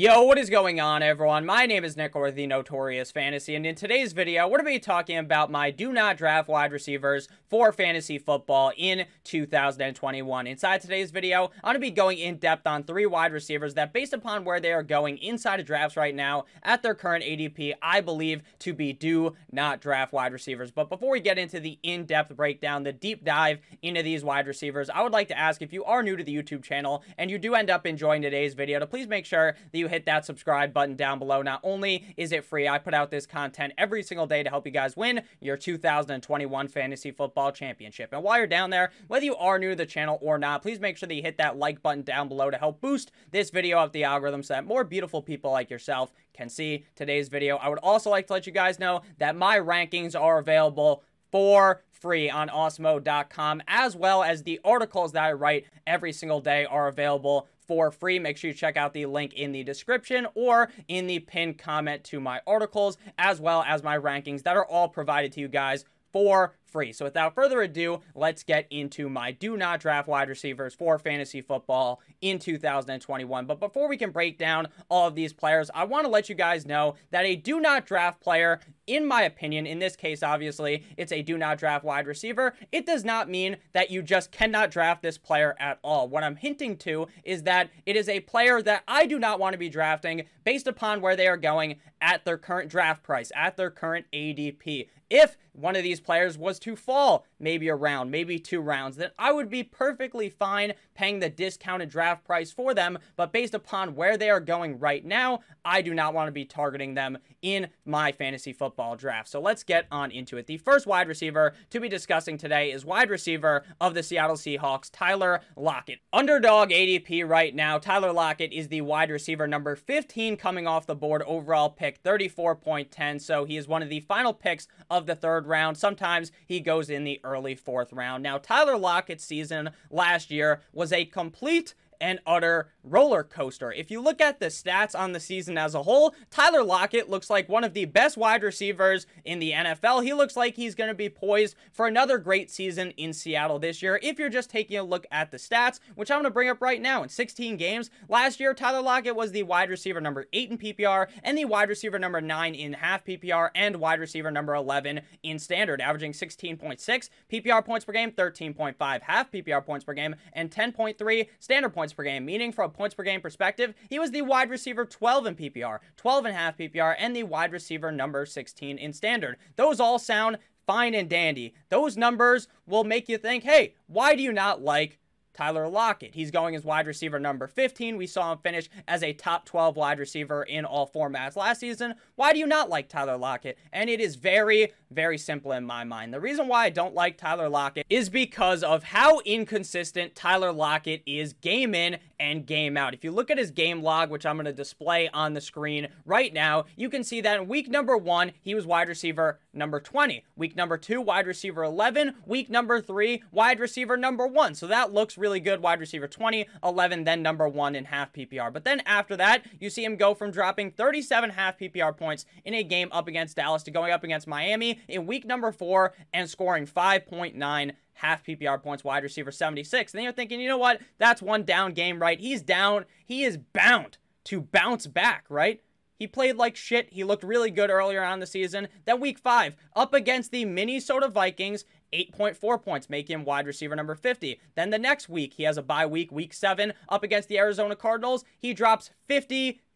Yo, what is going on everyone? My name is Nick or the Notorious Fantasy and in today's video we're going to be talking about my do not draft wide receivers for fantasy football in 2021. Inside today's video, I'm going to be going in depth on three wide receivers that based upon where they are going inside of drafts right now at their current ADP, I believe to be do not draft wide receivers. But before we get into the in-depth breakdown, the deep dive into these wide receivers, I would like to ask if you are new to the YouTube channel and you do end up enjoying today's video to please make sure that you hit that subscribe button down below. Not only is it free, I put out this content every single day to help you guys win your 2021 Fantasy Football Championship. And while you're down there, whether you are new to the channel or not, please make sure that you hit that like button down below to help boost this video up the algorithm so that more beautiful people like yourself can see today's video. I would also like to let you guys know that my rankings are available for free on osmo.com as well as the articles that I write every single day are available for free. Make sure you check out the link in the description or in the pinned comment to my articles, as well as my rankings that are all provided to you guys for free. So without further ado, let's get into my do not draft wide receivers for fantasy football in 2021. But before we can break down all of these players, I want to let you guys know that a do not draft player, in my opinion, in this case, obviously, it's a do not draft wide receiver. It does not mean that you just cannot draft this player at all. What I'm hinting to is that it is a player that I do not want to be drafting based upon where they are going at their current draft price, at their current ADP. If one of these players was to fall maybe a round, maybe two rounds, then I would be perfectly fine paying the discounted draft price for them. But based upon where they are going right now, I do not want to be targeting them in my fantasy football draft. So let's get on into it. The first wide receiver to be discussing today is wide receiver of the Seattle Seahawks, Tyler Lockett. Underdog ADP right now, Tyler Lockett is the wide receiver number 15 coming off the board, overall pick 34.10. So he is one of the final picks of the third round. Sometimes he goes in the early fourth round. Now, Tyler Lockett's season last year was a complete and utter roller coaster. If you look at the stats on the season as a whole, Tyler Lockett looks like one of the best wide receivers in the NFL. He looks like he's going to be poised for another great season in Seattle this year. If you're just taking a look at the stats, which I'm going to bring up right now, in 16 games last year, Tyler Lockett was the wide receiver number 8 in PPR and the wide receiver number 9 in half PPR and wide receiver number 11 in standard, averaging 16.6 PPR points per game, 13.5 half PPR points per game, and 10.3 standard points points per game, meaning from a points per game perspective, he was the wide receiver 12 in PPR, 12 and a half PPR, and the wide receiver number 16 in standard. Those all sound fine and dandy. Those numbers will make you think, hey, why do you not like Tyler Lockett. He's going as wide receiver number 15. We saw him finish as a top 12 wide receiver in all formats last season. Why do you not like Tyler Lockett? And it is very, very simple in my mind. The reason why I don't like Tyler Lockett is because of how inconsistent Tyler Lockett is game in and game out. If you look at his game log, which I'm going to display on the screen right now, you can see that in week number one, he was wide receiver number 20. Week number two, wide receiver 11. Week number three, wide receiver number one. So that looks really good. Wide receiver 20, 11, then number one in half PPR. But then after that, you see him go from dropping 37 half PPR points in a game up against Dallas to going up against Miami in week number four and scoring 5.9 half PPR points, wide receiver 76. And then you're thinking, you know what? That's one down game, right? He's down. He is bound to bounce back, right? He played like shit. He looked really good earlier on the season. Then week five, up against the Minnesota Vikings, 8.4 points, make him wide receiver number 50. Then the next week, he has a bye week, week seven, up against the Arizona Cardinals. He drops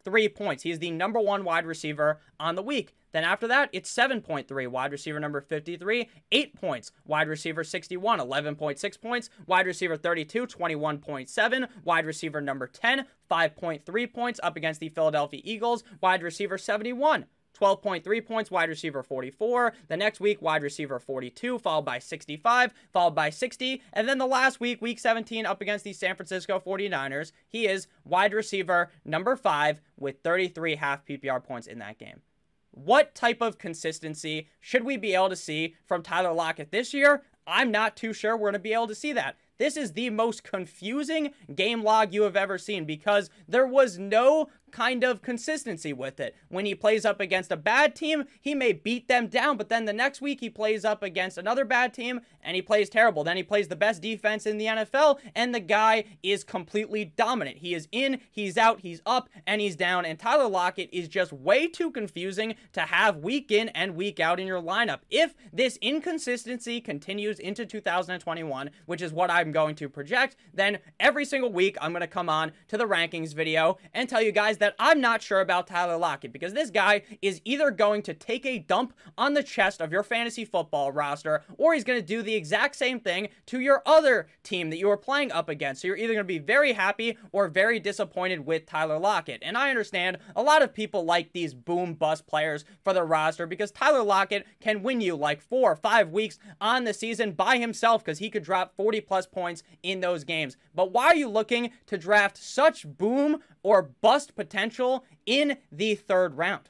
53 points. He is the number one wide receiver on the week. Then after that, it's 7.3, wide receiver number 53, 8 points, wide receiver 61, 11.6 points, wide receiver 32, 21.7, wide receiver number 10, 5.3 points up against the Philadelphia Eagles, wide receiver 71. 12.3 points, wide receiver 44. The next week, wide receiver 42, followed by 65, followed by 60. And then the last week, week 17, up against the San Francisco 49ers, he is wide receiver number 5 with 33 half PPR points in that game. What type of consistency should we be able to see from Tyler Lockett this year? I'm not too sure we're going to be able to see that. This is the most confusing game log you have ever seen because there was no kind of consistency with it. When he plays up against a bad team, he may beat them down, but then the next week he plays up against another bad team and he plays terrible. Then he plays the best defense in the NFL and the guy is completely dominant. He is in, he's out, he's up, and he's down. And Tyler Lockett is just way too confusing to have week in and week out in your lineup. If this inconsistency continues into 2021, which is what I'm going to project, then every single week I'm going to come on to the rankings video and tell you guys that that I'm not sure about Tyler Lockett because this guy is either going to take a dump on the chest of your fantasy football roster or he's going to do the exact same thing to your other team that you are playing up against. So you're either going to be very happy or very disappointed with Tyler Lockett. And I understand a lot of people like these boom bust players for the roster because Tyler Lockett can win you like four or five weeks on the season by himself because he could drop 40 plus points in those games. But why are you looking to draft such boom or bust potential in the third round.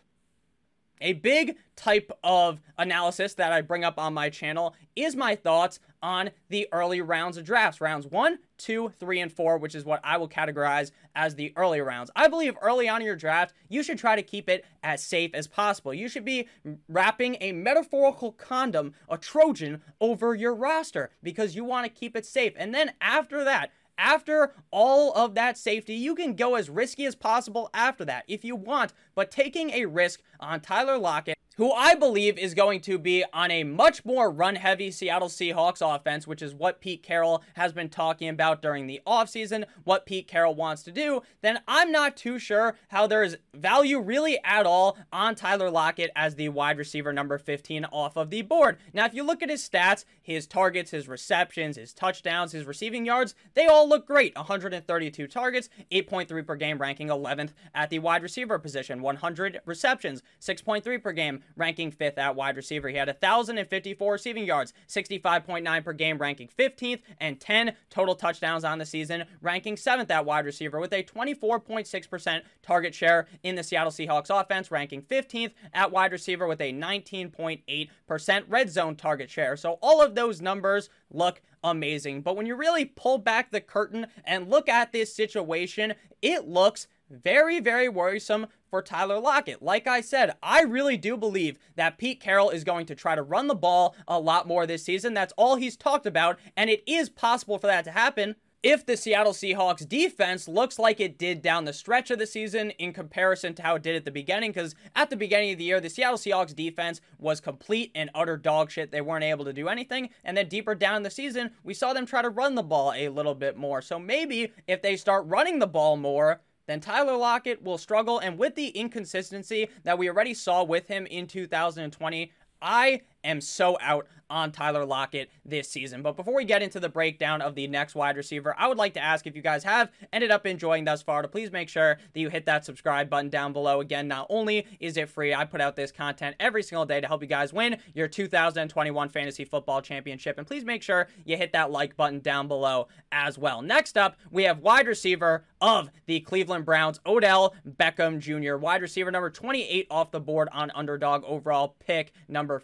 A big type of analysis that I bring up on my channel is my thoughts on the early rounds of drafts. Rounds one, two, three, and four, which is what I will categorize as the early rounds. I believe early on in your draft, you should try to keep it as safe as possible. You should be wrapping a metaphorical condom, a Trojan, over your roster because you want to keep it safe. And then after that, after all of that safety, you can go as risky as possible after that if you want, but taking a risk on Tyler Lockett who I believe is going to be on a much more run heavy Seattle Seahawks offense, which is what Pete Carroll has been talking about during the offseason, what Pete Carroll wants to do, then I'm not too sure how there is value really at all on Tyler Lockett as the wide receiver number 15 off of the board. Now, if you look at his stats, his targets, his receptions, his touchdowns, his receiving yards, they all look great. 132 targets, 8.3 per game, ranking 11th at the wide receiver position, 100 receptions, 6.3 per game ranking fifth at wide receiver. He had 1,054 receiving yards, 65.9 per game, ranking 15th, and 10 total touchdowns on the season, ranking seventh at wide receiver with a 24.6% target share in the Seattle Seahawks offense, ranking 15th at wide receiver with a 19.8% red zone target share. So all of those numbers look amazing. But when you really pull back the curtain and look at this situation, it looks very, very worrisome for Tyler Lockett. Like I said, I really do believe that Pete Carroll is going to try to run the ball a lot more this season. That's all he's talked about, and it is possible for that to happen if the Seattle Seahawks defense looks like it did down the stretch of the season in comparison to how it did at the beginning. Because at the beginning of the year, the Seattle Seahawks defense was complete and utter dog shit. They weren't able to do anything. And then deeper down the season, we saw them try to run the ball a little bit more. So maybe if they start running the ball more, then Tyler Lockett will struggle. And with the inconsistency that we already saw with him in 2020, I am so out on Tyler Lockett this season. But before we get into the breakdown of the next wide receiver, I would like to ask if you guys have ended up enjoying thus far to please make sure that you hit that subscribe button down below. Again, not only is it free, I put out this content every single day to help you guys win your 2021 Fantasy Football Championship. And please make sure you hit that like button down below as well. Next up, we have wide receiver of the Cleveland Browns, Odell Beckham Jr., wide receiver number 28 off the board on underdog overall pick number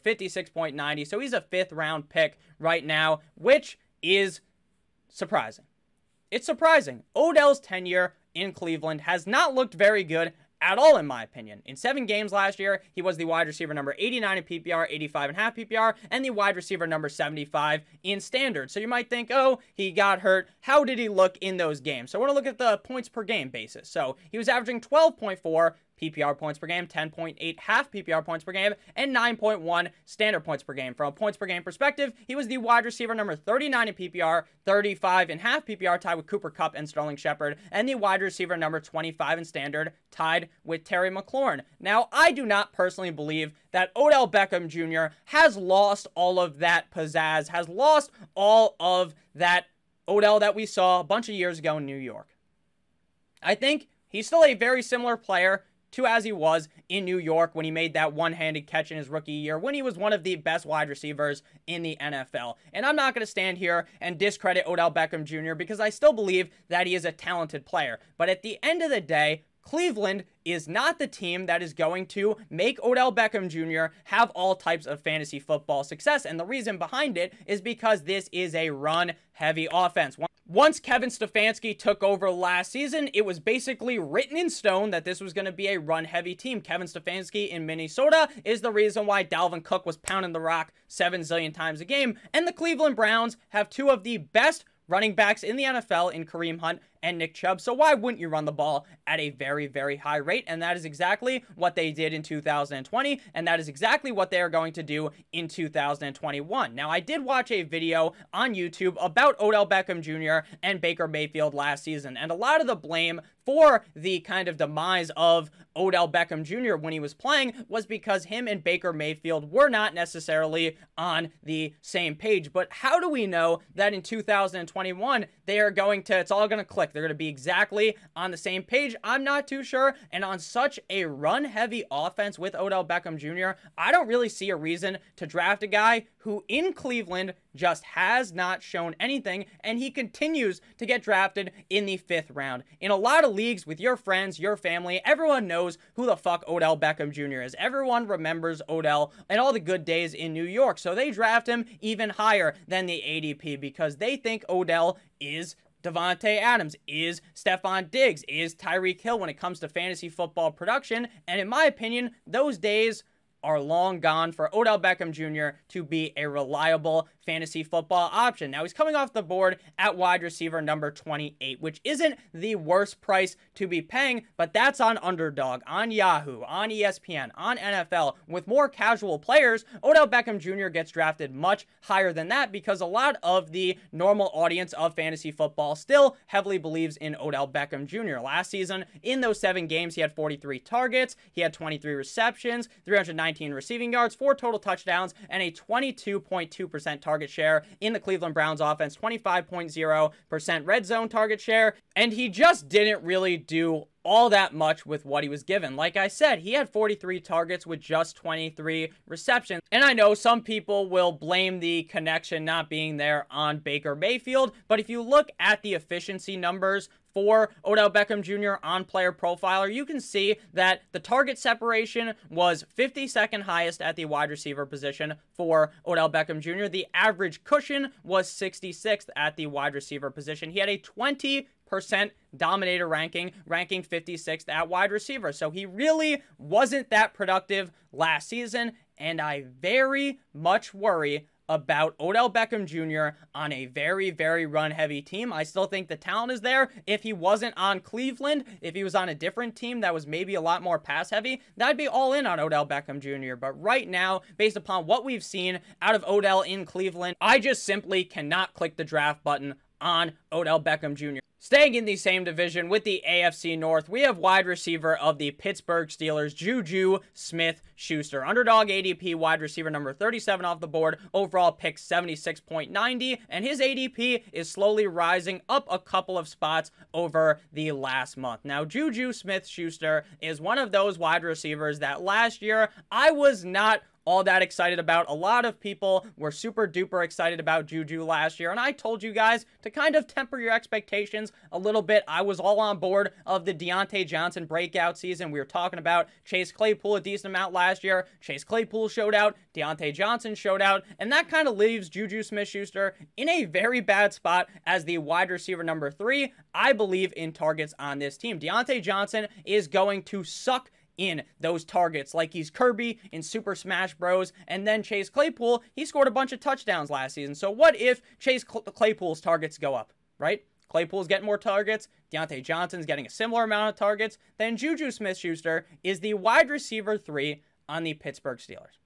56.90. So he's a fifth round pick right now, which is surprising. It's surprising. Odell's tenure in Cleveland has not looked very good at all, in my opinion. In seven games last year, he was the wide receiver number 89 in PPR, 85 and half PPR, and the wide receiver number 75 in standard. So you might think, oh, he got hurt. How did he look in those games? So I want to look at the points per game basis. So he was averaging 12.4 PPR points per game, 10.8 half PPR points per game, and 9.1 standard points per game. From a points per game perspective, he was the wide receiver number 39 in PPR, 35 in half PPR, tied with Cooper Kupp and Sterling Shepard, and the wide receiver number 25 in standard, tied with Terry McLaurin. Now, I do not personally believe that Odell Beckham Jr. has lost all of that pizzazz, has lost all of that Odell that we saw a bunch of years ago in New York. I think he's still a very similar player to as he was in New York when he made that one handed catch in his rookie year, when he was one of the best wide receivers in the NFL. And I'm not going to stand here and discredit Odell Beckham Jr. because I still believe that he is a talented player. But at the end of the day, Cleveland is not the team that is going to make Odell Beckham Jr. have all types of fantasy football success. And the reason behind it is because this is a run heavy offense. Once Kevin Stefanski took over last season, it was basically written in stone that this was going to be a run heavy team. Kevin Stefanski in Minnesota is the reason why Dalvin Cook was pounding the rock seven zillion times a game. And the Cleveland Browns have two of the best running backs in the NFL in Kareem Hunt and Nick Chubb. So why wouldn't you run the ball at a very, very high rate? And that is exactly what they did in 2020. And that is exactly what they are going to do in 2021. Now, I did watch a video on YouTube about Odell Beckham Jr. and Baker Mayfield last season. And a lot of the blame for the kind of demise of Odell Beckham Jr. when he was playing was because him and Baker Mayfield were not necessarily on the same page. But how do we know that in 2021 they are going to, it's all going to click? They're going to be exactly on the same page. I'm not too sure. And on such a run heavy offense with Odell Beckham Jr., I don't really see a reason to draft a guy who in Cleveland just has not shown anything, and he continues to get drafted in the fifth round. In a lot of leagues with your friends, your family, everyone knows who the fuck Odell Beckham Jr. is. Everyone remembers Odell and all the good days in New York, so they draft him even higher than the ADP because they think Odell is Davante Adams, is Stefon Diggs, is Tyreek Hill when it comes to fantasy football production. And in my opinion, those days are long gone for Odell Beckham Jr. to be a reliable fantasy football option. Now, he's coming off the board at wide receiver number 28, which isn't the worst price to be paying, but that's on Underdog, on Yahoo, on ESPN, on NFL. With more casual players, Odell Beckham Jr. gets drafted much higher than that because a lot of the normal audience of fantasy football still heavily believes in Odell Beckham Jr. Last season, in those seven games, he had 43 targets, he had 23 receptions, 319 receiving yards, four total touchdowns, and a 22.2% target target share in the Cleveland Browns offense, 25.0% red zone target share, and he just didn't really do all that much with what he was given. Like I said, he had 43 targets with just 23 receptions. And I know some people will blame the connection not being there on Baker Mayfield, but if you look at the efficiency numbers for Odell Beckham Jr. on player profiler, you can see that the target separation was 52nd highest at the wide receiver position for Odell Beckham Jr. The average cushion was 66th at the wide receiver position. He had a 20 percent dominator ranking, ranking 56th at wide receiver. So he really wasn't that productive last season, and I very much worry about Odell Beckham Jr. on a very, very run heavy team. I still think the talent is there. If he wasn't on Cleveland, if he was on a different team that was maybe a lot more pass heavy, that'd be all in on Odell Beckham Jr. But right now, based upon what we've seen out of Odell in Cleveland, I just simply cannot click the draft button on Odell Beckham Jr. Staying in the same division with the AFC North, we have wide receiver of the Pittsburgh Steelers, Juju Smith Schuster. Underdog ADP wide receiver number 37 off the board, overall pick 76.90, and his ADP is slowly rising up a couple of spots over the last month. Now, Juju Smith Schuster is one of those wide receivers that last year I was not all that excited about. A lot of people were super duper excited about Juju last year, and I told you guys to kind of temper your expectations a little bit. I was all on board of the Diontae Johnson breakout season. We were talking about Chase Claypool a decent amount last year. Chase Claypool showed out, Diontae Johnson showed out, and that kind of leaves Juju Smith Schuster in a very bad spot as the wide receiver number three, I believe, in targets on this team. Diontae Johnson is going to suck in those targets, like he's Kirby in Super Smash Bros. And then Chase Claypool, he scored a bunch of touchdowns last season. So what if Chase Claypool's targets go up, right? Claypool's getting more targets. Diontae Johnson's getting a similar amount of targets. Then Juju Smith Schuster is the wide receiver three on the Pittsburgh Steelers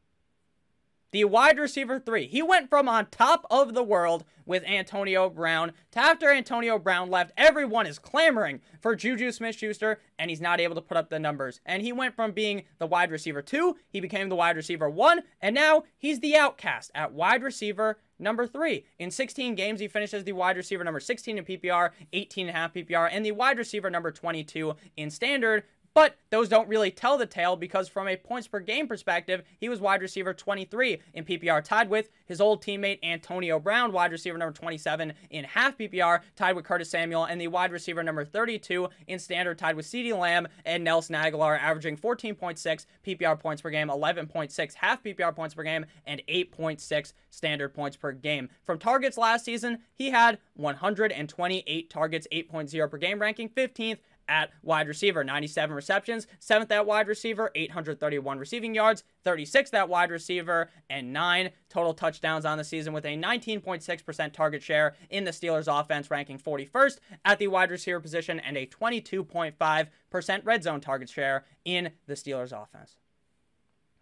the wide receiver three. He went from on top of the world with Antonio Brown to after Antonio Brown left, everyone is clamoring for Juju Smith Schuster, and he's not able to put up the numbers. And he went from being the wide receiver two, he became the wide receiver one, and now he's the outcast at wide receiver number three. In 16 games, he finishes the wide receiver number 16 in PPR, 18 and a half PPR, and the wide receiver number 22 in standard but those don't really tell the tale because from a points per game perspective, he was wide receiver 23 in PPR, tied with his old teammate Antonio Brown, wide receiver number 27 in half PPR, tied with Curtis Samuel, and the wide receiver number 32 in standard, tied with CeeDee Lamb and Nelson Agholor, averaging 14.6 PPR points per game, 11.6 half PPR points per game, and 8.6 standard points per game. From targets last season, he had 128 targets, 8.0 per game, ranking 15th at wide receiver, 97 receptions, 7th at wide receiver, 831 receiving yards, 36th at wide receiver, and 9 total touchdowns on the season with a 19.6% target share in the Steelers offense, ranking 41st at the wide receiver position, and a 22.5% red zone target share in the Steelers offense.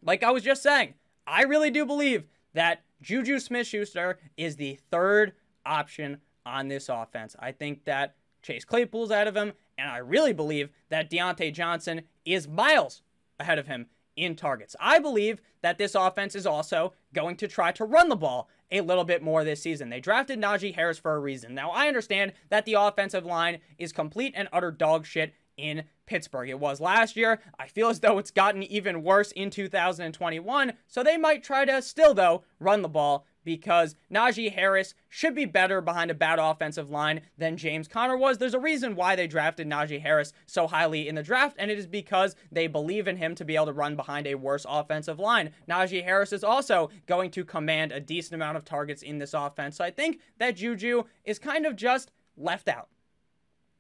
Like I was just saying, I really do believe that Juju Smith Schuster is the third option on this offense. I think that Chase Claypool's out of him, and I really believe that Diontae Johnson is miles ahead of him in targets. I believe that this offense is also going to try to run the ball a little bit more this season. They drafted Najee Harris for a reason. Now, I understand that the offensive line is complete and utter dog shit in Pittsburgh. It was last year. I feel as though it's gotten even worse in 2021. So they might try to still, though, run the ball because Najee Harris should be better behind a bad offensive line than James Conner was. There's a reason why they drafted Najee Harris so highly in the draft, and it is because they believe in him to be able to run behind a worse offensive line. Najee Harris is also going to command a decent amount of targets in this offense. So I think that Juju is kind of just left out.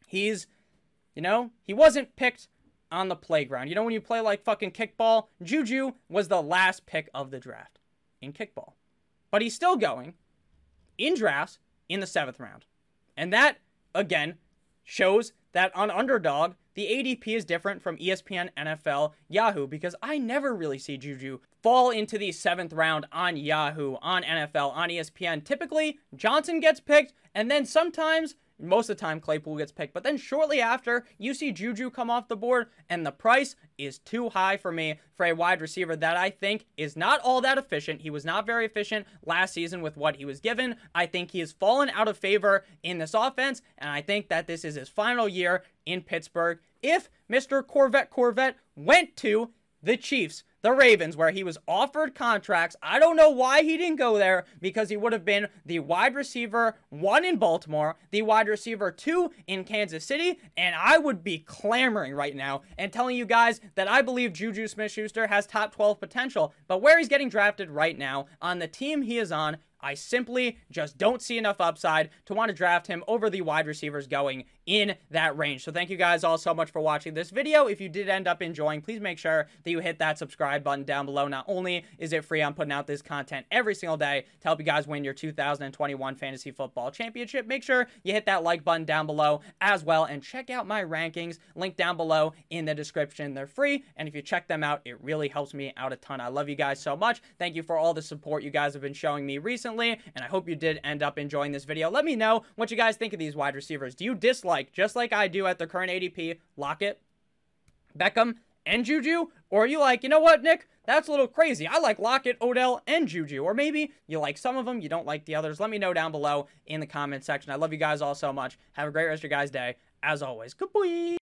He's you know, he wasn't picked on the playground. You know, when you play like fucking kickball, Juju was the last pick of the draft in kickball. But he's still going in drafts in the seventh round. And that, again, shows that on Underdog, the ADP is different from ESPN, NFL, Yahoo, because I never really see Juju fall into the seventh round on Yahoo, on NFL, on ESPN. Typically, Johnson gets picked, and then sometimes most of the time, Claypool gets picked. But then shortly after, you see Juju come off the board, and the price is too high for me for a wide receiver that I think is not all that efficient. He was not very efficient last season with what he was given. I think he has fallen out of favor in this offense, and I think that this is his final year in Pittsburgh. If Mr. Corvette Corvette went to the Chiefs, the Ravens, where he was offered contracts. I don't know why he didn't go there because he would have been the wide receiver one in Baltimore, the wide receiver two in Kansas City, and I would be clamoring right now and telling you guys that I believe Juju Smith Schuster has top 12 potential. But where he's getting drafted right now, on the team he is on, I simply just don't see enough upside to want to draft him over the wide receivers going in that range. So thank you guys all so much for watching this video. If you did end up enjoying, please make sure that you hit that subscribe button down below. Not only is it free, I'm putting out this content every single day to help you guys win your 2021 Fantasy Football Championship. Make sure you hit that like button down below as well and check out my rankings. Link down below in the description. They're free, and if you check them out, it really helps me out a ton. I love you guys so much. Thank you for all the support you guys have been showing me recently and I hope you did end up enjoying this video. Let me know what you guys think of these wide receivers. Do you dislike, just like I do at the current ADP, Lockett, Beckham, and Juju? Or are you like, you know what, Nick? That's a little crazy. I like Lockett, Odell, and Juju. Or maybe you like some of them, you don't like the others. Let me know down below in the comment section. I love you guys all so much. Have a great rest of your guys' day. As always, goodbye.